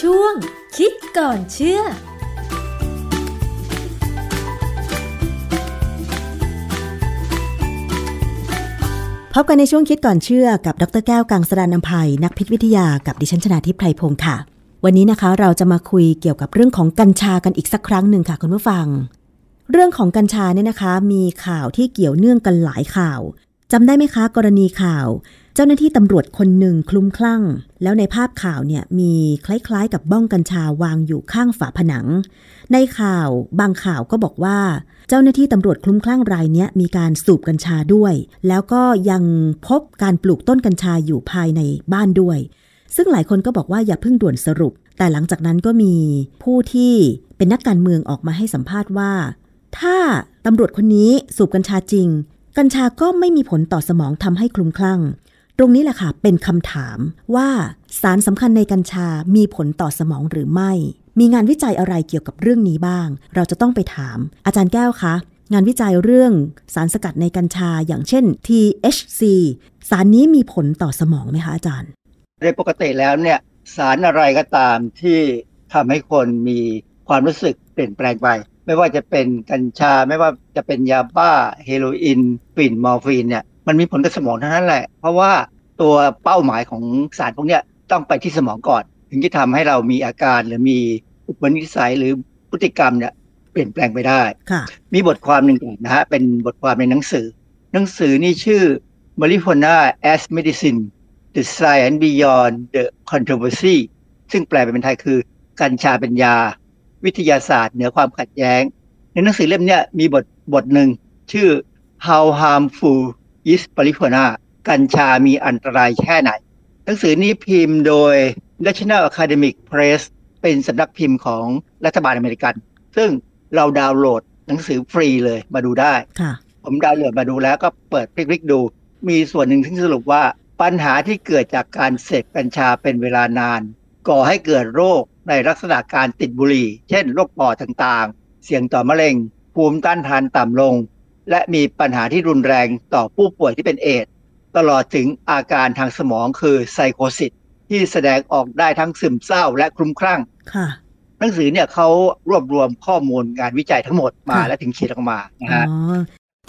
ช่วง คิดก่อนเชื่อพบกันในช่วงคิดก่อนเชื่อกับดรแก้วกังสดานนภัยนักพิษวิทยากับดิฉันชนาทิพไพรพงศ์ค่ะ วันนี้นะคะเราจะมาคุยเกี่ยวกับเรื่องของกัญชากันอีกสักครั้งหนึ่งค่ะคุณผู้ฟัง เรื่องของกัญชาเนี่ยนะคะ มีข่าวที่เกี่ยวเนื่องกันหลายข่าว จำได้ไหมคะ กรณีข่าว เจ้าหน้าที่ตำรวจคนหนึ่งคลุ้มคลั่ง แล้วในภาพข่าวเนี่ยมีคล้ายๆ กับบ้องกัญชาวางอยู่ข้างฝาผนัง ในข่าวบางข่าวก็บอกว่า เจ้าหน้าที่ตำรวจคลุ้มคลั่งรายนี้มีการสูบกัญชาด้วย แล้วก็ยังพบการปลูกต้นกัญชาอยู่ภายในบ้านด้วย ซึ่งหลายคนก็บอกว่าอย่าเพิ่งด่วนสรุป แต่หลังจากนั้นก็มีผู้ที่เป็นนักการเมืองออกมาให้สัมภาษณ์ว่า ถ้าตำรวจคนนี้สูบกัญชาจริง กัญชาก็ไม่มีผลต่อสมองทำให้คลุมคลั่ง ตรงนี้แหละค่ะ เป็นคำถามว่าสารสำคัญในกัญชามีผลต่อสมองหรือไม่ มีงานวิจัยอะไรเกี่ยวกับเรื่องนี้บ้าง เราจะต้องไปถาม อาจารย์แก้วคะงานวิจัยเรื่องสารสกัดในกัญชาอย่างเช่น THC สารนี้มีผลต่อสมองไหมคะอาจารย์โดยปกติแล้วเนี่ยสารอะไรก็ตามที่ทำให้คนมีความรู้สึกเปลี่ยนแปลงไป ไม่ว่าจะเป็นกัญชา ไม่ว่าจะเป็นยาบ้าเฮโรอีนฝิ่นมอร์ฟีนเนี่ยมันมีผลกับสมองเท่านั้นแหละ เพราะว่าตัวเป้าหมายของสารพวกเนี้ยต้องไปที่สมองก่อน ถึงจะทำให้เรามีอาการหรือมีอุปนิสัยหรือพฤติกรรมเนี่ยเปลี่ยนแปลงไปได้ค่ะมีบทความหนึ่งนะฮะเป็นบทความในหนังสือ หนังสือนี่ชื่อ Marijuana as Medicine The Science Beyond the Controversy ซึ่งแปลเป็นไทยคือ กัญชาเป็นยา วิทยาศาสตร์เหนือความขัดแย้ง ในหนังสือเล่มเนี้ยมีบทบทหนึ่ง ชื่อ How Harmful is Marijuana กัญชามีอันตรายแค่ไหน หนังสือนี้พิมพ์โดย National Academic Press เป็นสำนักพิมพ์ของรัฐบาลอเมริกัน ซึ่งเราดาวน์โหลดหนังสือฟรีเลยมาดูได้ค่ะผมดาวน์โหลดมาดูแล้วก็เปิดพลิกๆดู มีส่วนหนึ่งที่สรุปว่าปัญหาที่เกิดจากการเสพกัญชาเป็นเวลานาน ก่อให้เกิดโรคในลักษณะการติดบุหรี่ เช่นโรคปอดต่างๆ เสี่ยงต่อมะเร็ง ภูมิต้านทานต่ำลง และมีปัญหาที่รุนแรงต่อผู้ป่วยที่เป็นเอดส์ตลอดถึงอาการทางสมองคือไซโคซิสที่แสดงออกได้ทั้งซึมเศร้าและคลุ้มคลั่งค่ะหนังสือเนี่ยเขารวบรวมข้อมูลงานวิจัยทั้งหมดมาค่ะและถึงเขียนออกมานะอ๋ฮะอ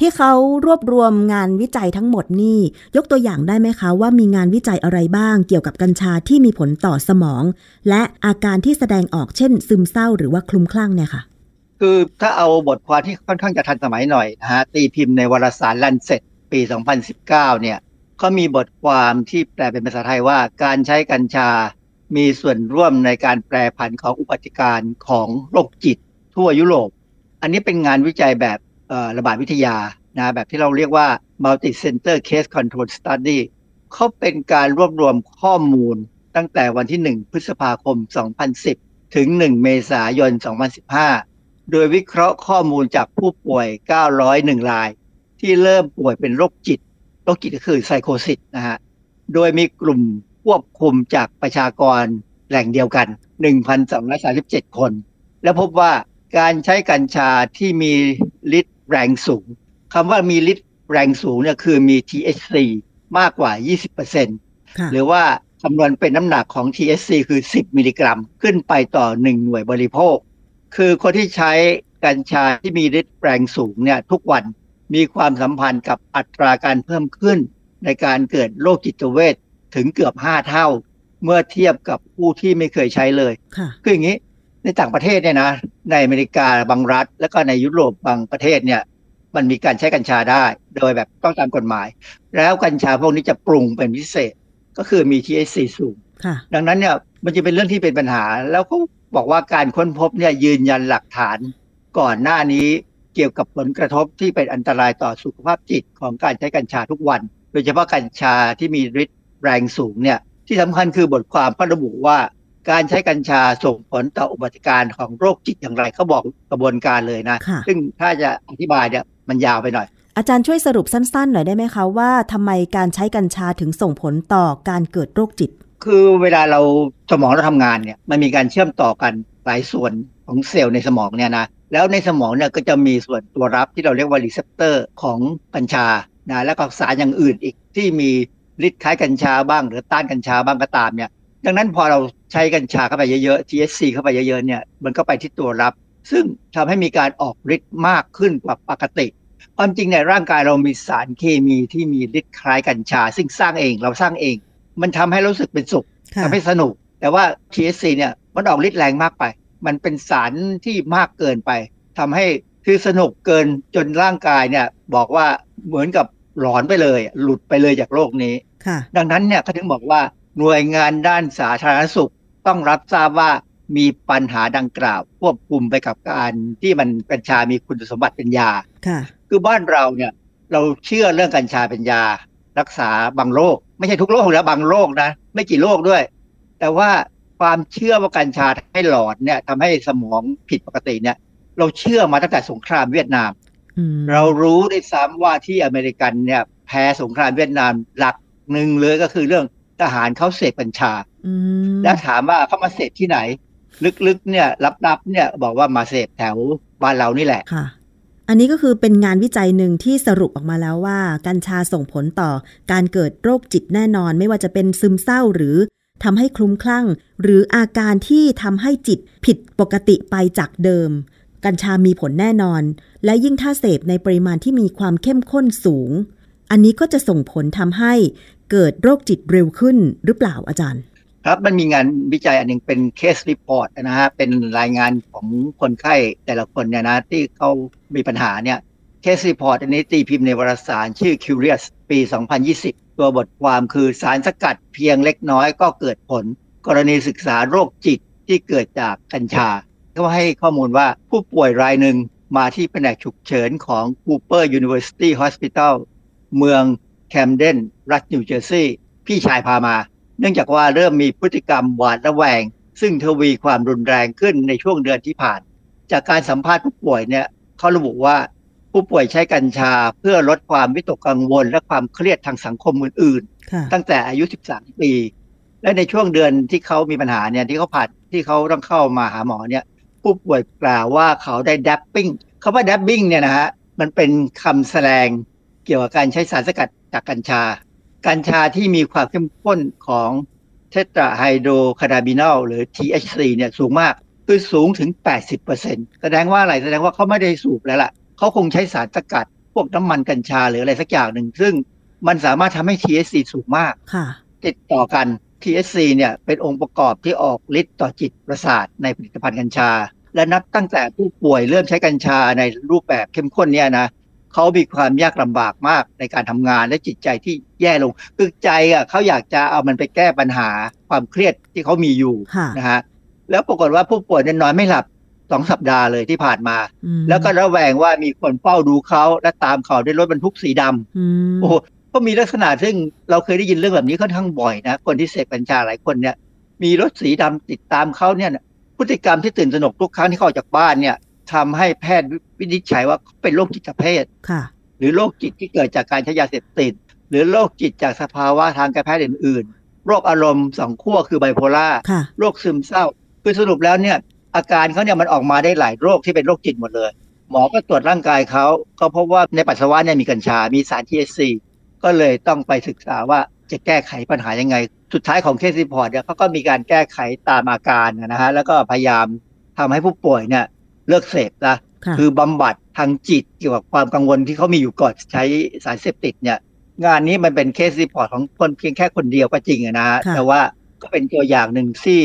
ที่เขารวบรวมงานวิจัยทั้งหมดนี่ ยกตัวอย่างได้ไหมคะ ว่ามีงานวิจัยอะไรบ้างเกี่ยวกับกัญชาที่มีผลต่อสมอง และอาการที่แสดงออกเช่น ซึมเศร้าหรือว่าคลุมคลั่งเนี่ยค่ะ คือถ้าเอาบทความที่ค่อนข้างจะทันสมัยหน่อยนะฮะตีพิมพ์ในวารสารลันเซ็ตปี 2019 เนี่ยเขามีบทความที่แปลเป็นภาษาไทยว่า การใช้กัญชา มีส่วนร่วมในการแปรผันของอุบัติการของโรคจิต ทั่วยุโรป อันนี้เป็นงานวิจัยแบบ ระบาดวิทยานะแบบที่เราเรียกว่า multi center case control study เขาเป็นการรวบรวมข้อมูลตั้งแต่วันที่ 1 พฤษภาคม 2010 ถึง 1 เมษายน 2015 โดยวิเคราะห์ข้อมูลจากผู้ป่วย 901 ราย ที่เริ่มป่วยเป็นโรคจิต โรคจิตก็คือไซโคซิสนะฮะ โดยมีกลุ่มควบคุมจากประชากรแหล่งเดียวกัน 1,237 คน และพบว่าการใช้กัญชาที่มีฤทธิ์ แรงสูงคำว่ามีฤทธิ์แรงสูงเนี่ยคือมี THC มากกว่า 20%ค่ะหรือว่าคำนวณเป็นน้ำหนักของ THC คือ 10 มิลลิกรัม ขึ้นไปต่อ 1 หน่วยบริโภค คือคนที่ใช้กัญชาที่มีฤทธิ์แรงสูงเนี่ยทุกวันมีความสัมพันธ์กับอัตราการเพิ่มขึ้น ในการเกิดโรคจิตเวทถึงเกือบ 5 เท่า เมื่อเทียบกับผู้ที่ไม่เคยใช้เลยค่ะคืออย่างนี้ ในต่างประเทศเนี่ยนะ ในอเมริกาบางรัฐ แล้วก็ในยุโรปบางประเทศเนี่ย มันมีการใช้กัญชาได้ โดยแบบต้องตามกฎหมาย แล้วกัญชาพวกนี้จะปรุงเป็นพิเศษ ก็คือมี THC สูงค่ะดังนั้นเนี่ยมันจะเป็นเรื่องที่เป็นปัญหา แล้วก็บอกว่าการค้นพบเนี่ยยืนยันหลักฐานก่อนหน้านี้เกี่ยวกับผลกระทบที่เป็นอันตรายต่อสุขภาพจิตของการใช้กัญชาทุกวัน โดยเฉพาะกัญชาที่มีฤทธิ์แรงสูงเนี่ยที่สำคัญคือบทความก็ระบุว่า การใช้กัญชาส่งผลต่ออุบัติการของโรคจิตอย่างไรเขาบอกกระบวนการเลยนะค่ะซึ่งถ้าจะอธิบายเนี่ยมันยาวไปหน่อย อาจารย์ช่วยสรุปสั้นๆ หน่อยได้ไหมคะว่าทำไมการใช้กัญชาถึงส่งผลต่อการเกิดโรคจิต คือเวลาเราสมองเราทำงานเนี่ยมันมีการเชื่อมต่อกันหลายส่วนของเซลล์ในสมองเนี่ยนะแล้วในสมองเนี่ยก็จะมีส่วนตัวรับที่เราเรียกว่า receptor ของกัญชานะแล้วก็สารอย่างอื่นอีกที่มีฤทธิ์คล้ายกัญชาบ้าง หรือต้านกัญชาบ้างก็ตามเนี่ย ดังนั้นพอเราใช้กัญชาเข้าไปเยอะๆ THC เข้าไปเยอะๆเนี่ยมันก็ไปที่ตัวรับ ซึ่งทำให้มีการออกฤทธิ์มากขึ้นกว่าปกติ ความจริงในร่างกายเรามีสารเคมีที่มีฤทธิ์คล้ายกัญชา ซึ่งสร้างเองเราสร้างเอง มันทำให้รู้สึกเป็นสุขค่ะทำให้สนุก แต่ว่า THC เนี่ยมันออกฤทธิ์แรงมากไป มันเป็นสารที่มากเกินไปทำให้คือสนุกเกินจนร่างกายเนี่ยบอกว่าเหมือนกับหลอนไปเลย หลุดไปเลยจากโลกนี้ค่ะดังนั้นเนี่ยเขาถึงบอกว่า หน่วยงานด้านสาธารณสุขต้องรับทราบว่ามีปัญหาดังกล่าวควบคุมไปกับการที่มันกัญชามีคุณสมบัติเป็นยาค่ะ คือบ้านเราเนี่ยเราเชื่อเรื่องกัญชาเป็นยา รักษาบางโรค ไม่ใช่ทุกโรคแล้วบางโรคนะ ไม่กี่โรคด้วย แต่ว่าความเชื่อว่ากัญชาให้หลอนเนี่ยทำให้สมองผิดปกติเนี่ย เราเชื่อมาตั้งแต่สงครามเวียดนามอืมเรารู้ได้วยซ้ำว่าที่อเมริกันเนี่ยแพ้สงครามเวียดนามหลักหนึ่งเลยก็คือเรื่อง ทหารเขาเสพกัญชาอืมแล้วถามว่าเขามาเสพที่ไหน ลึกๆเนี่ยลับๆเนี่ยบอกว่ามาเสพแถวบ้านเรานี่แหละค่ะ อันนี้ก็คือเป็นงานวิจัยหนึ่งที่สรุปออกมาแล้วว่า กัญชาส่งผลต่อการเกิดโรคจิตแน่นอน ไม่ว่าจะเป็นซึมเศร้าหรือทำให้คลุ้มคลั่ง หรืออาการที่ทำให้จิตผิดปกติไปจากเดิม กัญชามีผลแน่นอน และยิ่งถ้าเสพในปริมาณที่มีความเข้มข้นสูง อันนี้ก็จะส่งผลทำให้ เกิดโรคจิตเร็วขึ้นหรือเปล่าอาจารย์ ครับมันมีงานวิจัยอันหนึงเป็น case report นะฮะเป็นรายงานของคนไข้แต่ละคนเนี่ยนะที่เขามีปัญหาเนี่ย case report อันนี้ตีพิมพ์ในวารสารชื่อ Cureus ปี 2020 ตัวบทความคือสารสกัดเพียงเล็กน้อยก็เกิดผล กรณีศึกษาโรคจิตที่เกิดจากกัญชาเขาให้ข้อมูลว่าผู้ป่วยรายหนึ่งมาที่แผนกฉุกเฉินของ Cooper University Hospital เมือง แคมเดนรัฐนิวเจอร์ซีย์พี่ชายพามา เนื่องจากว่าเริ่มมีพฤติกรรมหวาดระแวง ซึ่งทวีความรุนแรงขึ้นในช่วงเดือนที่ผ่าน จากการสัมภาษณ์ผู้ป่วยเนี่ยเขาระบุว่าผู้ป่วยใช้กัญชาเพื่อลดความวิตกกังวล และความเครียดทางสังคมอื่นค่ะๆตั้งแต่อายุ 13 ปี และในช่วงเดือนที่เขามีปัญหาเนี่ยที่เขาผ่านที่เขาต้องเข้ามาหาหมอเนี่ยผู้ป่วยกล่าวว่าเขาได้ดับบิ้งคำว่าดับบิ้งเนี่ยนะฮะมันเป็นคำแสดง เกี่ยวกับการใช้สารสกัดจากกัญชา กัญชาที่มีความเข้มข้นของเทตราไฮโดรคานาบินอลหรือ THC เนี่ยสูงมากคือสูงถึง 80%แสดงว่าอะไรแสดงว่าเขาไม่ได้สูบแล้วล่ะเขาคงใช้สารสกัด พวกน้ำมันกัญชาหรืออะไรสักอย่างหนึ่ง ซึ่งมันสามารถทำให้ THC สูงมากค่ะติดต่อกัน THC เนี่ยเป็นองค์ประกอบที่ออกฤทธิ์ต่อจิตประสาทในผลิตภัณฑ์กัญชา และนับตั้งแต่ผู้ป่วยเริ่มใช้กัญชาในรูปแบบเข้มข้นเนี่ยนะ เขามีความยากลำบากมากในการทำงานและจิตใจที่แย่ลง คือใจอะเขาอยากจะเอามันไปแก้ปัญหาความเครียดที่เขามีอยู่ค่ะนะฮะแล้วปรากฏว่าผู้ป่วยเนี่ยนอนไม่หลับสองสัปดาห์เลยที่ผ่านมาอืมแล้วก็ระแวงว่ามีคนเฝ้าดูเขาและตามเขาด้วยรถบรรทุกสีดำอืมโอ้โหก็มีลักษณะซึ่งเราเคยได้ยินเรื่องแบบนี้ค่อนข้างบ่อยนะ คนที่เสพกัญชาหลายคนเนี่ย มีรถสีดำติดตามเขาเนี่ยนะพฤติกรรมที่ตื่นตระหนกทุกครั้งที่เขาออกจากบ้านเนี่ย ทำให้แพทย์วินิจฉัยว่าเขาเป็นโรคจิตเภทค่ะหรือโรคจิตที่เกิดจากการใช้ยาเสพติด หรือโรคจิตจากสภาวะทางการแพทย์อื่น ๆ โรคอารมณ์สองขั้วคือไบโพล่าค่ะโรคซึมเศร้า คือสรุปแล้วเนี่ย อาการเขาเนี่ยมันออกมาได้หลายโรคที่เป็นโรคจิตหมดเลย หมอก็ตรวจร่างกายเขาก็พบว่าในปัสสาวะเนี่ยมีกัญชา มีสาร THC ก็เลยต้องไปศึกษาว่าจะแก้ไขปัญหายังไง สุดท้ายของ case report เนี่ยเขาก็มีการแก้ไขตามอาการนะฮะแล้วก็พยายามทำให้ผู้ป่วยเนี่ย เลิกเสพนะค่ะคือบำบัดทางจิตเกี่ยวกับความกังวลที่เขามีอยู่ก่อนใช้สารเสพติดเนี่ย งานนี้มันเป็น case report ของคนเพียงแค่คนเดียวก็จริงอะนะฮะค่ะแต่ว่าก็เป็นตัวอย่างหนึ่งที่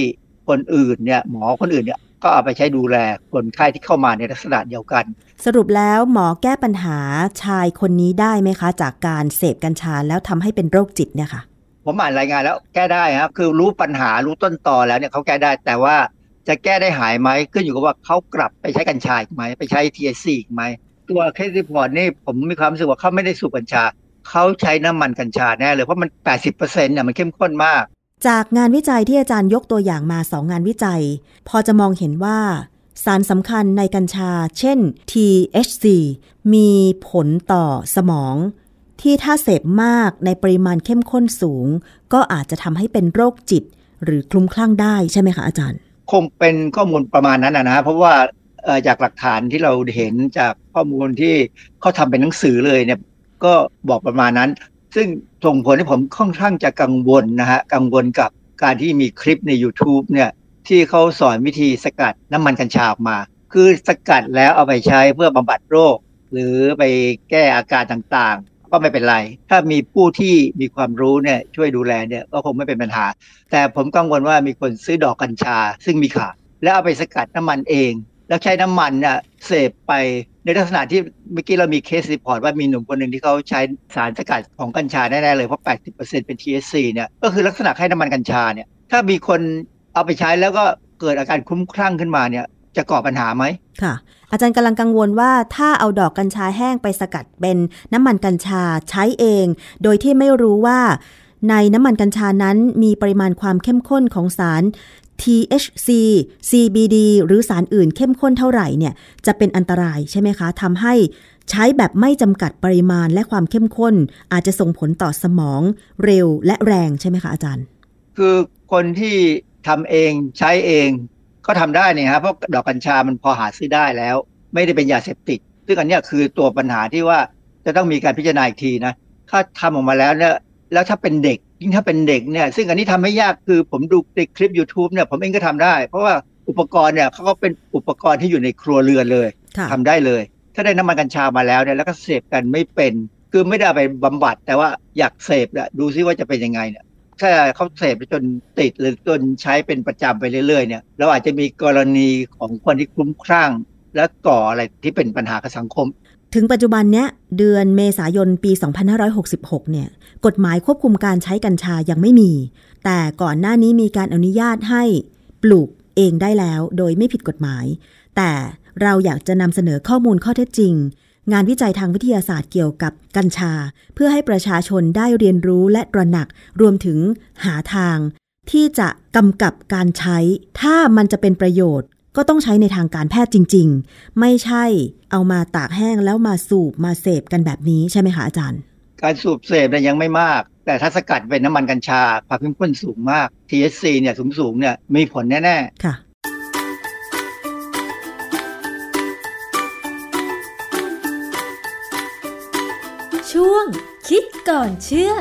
คนอื่นเนี่ยหมอคนอื่นเนี่ยก็เอาไปใช้ดูแลคนไข้ที่เข้ามาในลักษณะเดียวกัน สรุปแล้วหมอแก้ปัญหาชายคนนี้ได้ไหมคะ จากการเสพกัญชาแล้วทำให้เป็นโรคจิตเนี่ยค่ะผมอ่านรายงานแล้วแก้ได้ครับ คือรู้ปัญหารู้ต้นตอแล้วเนี่ยเขาแก้ได้แต่ว่า จะแก้ได้หายไหมขึ้นอยู่กับว่าเขากลับไปใช้กัญชาอีกไหมไปใช้ THC อีกไหมตัวเคสรีพอร์ตนี่ผมมีความรู้สึกว่าเขาไม่ได้สูบกัญชาเขาใช้น้ำมันกัญชาแน่เลยเพราะมัน 80%เนี่ยมันเข้มข้นมาก จากงานวิจัยที่อาจารย์ยกตัวอย่างมาสองงานวิจัย พอจะมองเห็นว่าสารสำคัญในกัญชา เช่น THC มีผลต่อสมอง ที่ถ้าเสพมากในปริมาณเข้มข้นสูง ก็อาจจะทำให้เป็นโรคจิต หรือคลุ้มคลั่งได้ใช่ไหมคะอาจารย์ คงเป็นข้อมูลประมาณนั้นนะนะเพราะว่าจากหลักฐานที่เราเห็นจากข้อมูลที่เขาทำเป็นหนังสือเลยเนี่ยก็บอกประมาณนั้น ซึ่งส่งผลให้ผมค่อนข้างจะกังวลนะฮะกังวลกับการที่มีคลิปใน YouTube เนี่ยที่เขาสอนวิธีสกัดน้ำมันกัญชาออกมา คือสกัดแล้วเอาไปใช้เพื่อบำบัดโรค หรือไปแก้อาการต่าง ก็ไม่เป็นไร ถ้ามีผู้ที่มีความรู้เนี่ยช่วยดูแลเนี่ยก็คงไม่เป็นปัญหา แต่ผมกังวลว่ามีคนซื้อดอกกัญชา ซึ่งมีขายแล้วเอาไปสกัดน้ำมันเอง แล้วใช้น้ำมันเนี่ยเสพไปในลักษณะที่เมื่อกี้เรามี case report ว่ามีหนุ่มคนหนึ่งที่เขาใช้สารสกัดของกัญชาแน่ๆเลยเพราะ 80%เป็น THC เนี่ยก็คือลักษณะให้น้ำมันกัญชาเนี่ยถ้ามีคนเอาไปใช้แล้วก็เกิดอาการคุ้มคลั่งขึ้นมาเนี่ยจะก่อปัญหาไหมค่ะ อาจารย์กำลังกังวลว่าถ้าเอาดอกกัญชาแห้งไปสกัดเป็นน้ำมันกัญชาใช้เอง โดยที่ไม่รู้ว่า ในน้ำมันกัญชานั้นมีปริมาณความเข้มข้นของสาร THC CBD หรือสารอื่นเข้มข้นเท่าไหร่เนี่ยจะเป็นอันตรายใช่ไหมคะทำให้ใช้แบบไม่จำกัดปริมาณและความเข้มข้น อาจจะส่งผลต่อสมองเร็วและแรงใช่ไหมคะอาจารย์ คือคนที่ทำเองใช้เอง ก็ทำได้เนี่ยครับเพราะดอกกัญชามันพอหาซื้อได้แล้ว ไม่ได้เป็นยาเสพติด ซึ่งอันเนี้ยคือตัวปัญหาที่ว่าจะต้องมีการพิจารณาอีกทีนะถ้าทำออกมาแล้วเนี่ยแล้วถ้าเป็นเด็กยิ่งถ้าเป็นเด็กเนี่ย ซึ่งอันนี้ทำไม่ยากคือผมดูในคลิป YouTube เนี่ยผมเองก็ทำได้ เพราะว่าอุปกรณ์เนี่ยเขาก็เป็นอุปกรณ์ที่อยู่ในครัวเรือนเลยค่ะทำได้เลย ถ้าได้น้ำมันกัญชามาแล้วเนี่ยแล้วก็เสพกันไม่เป็น คือไม่ได้เอาไปบำบัด แต่ว่าอยากเสพเนี่ยดูซิว่าจะเป็นยังไงเนี่ย ถ้าเขาเสพไปจนติดหรือจนใช้เป็นประจำไปเรื่อยๆเนี่ยเราอาจจะมีกรณีของคนที่คลุ้มคลั่ง และก่ออะไรที่เป็นปัญหากับสังคม ถึงปัจจุบันเนี้ยเดือนเมษายนปี 2566 เนี่ย กฎหมายควบคุมการใช้กัญชายังไม่มี แต่ก่อนหน้านี้มีการอนุญาตให้ปลูกเองได้แล้ว โดยไม่ผิดกฎหมาย แต่เราอยากจะนำเสนอข้อมูลข้อเท็จจริง งานวิจัยทางวิทยาศาสตร์เกี่ยวกับกัญชา เพื่อให้ประชาชนได้เรียนรู้และตระหนักรวมถึงหาทาง ที่จะกำกับการใช้ ถ้ามันจะเป็นประโยชน์ ก็ต้องใช้ในทางการแพทย์จริง ๆ ไม่ใช่เอามาตากแห้งแล้วมาสูบมาเสพกันแบบนี้ใช่ไหมคะอาจารย์ การสูบเสพเนี่ยยังไม่มาก แต่ถ้าสกัดเป็นน้ำมันกัญชาความเข้มข้นสูงมาก THC เนี่ยสูงๆเนี่ยมีผลแน่ๆ ก่อนเชื่อ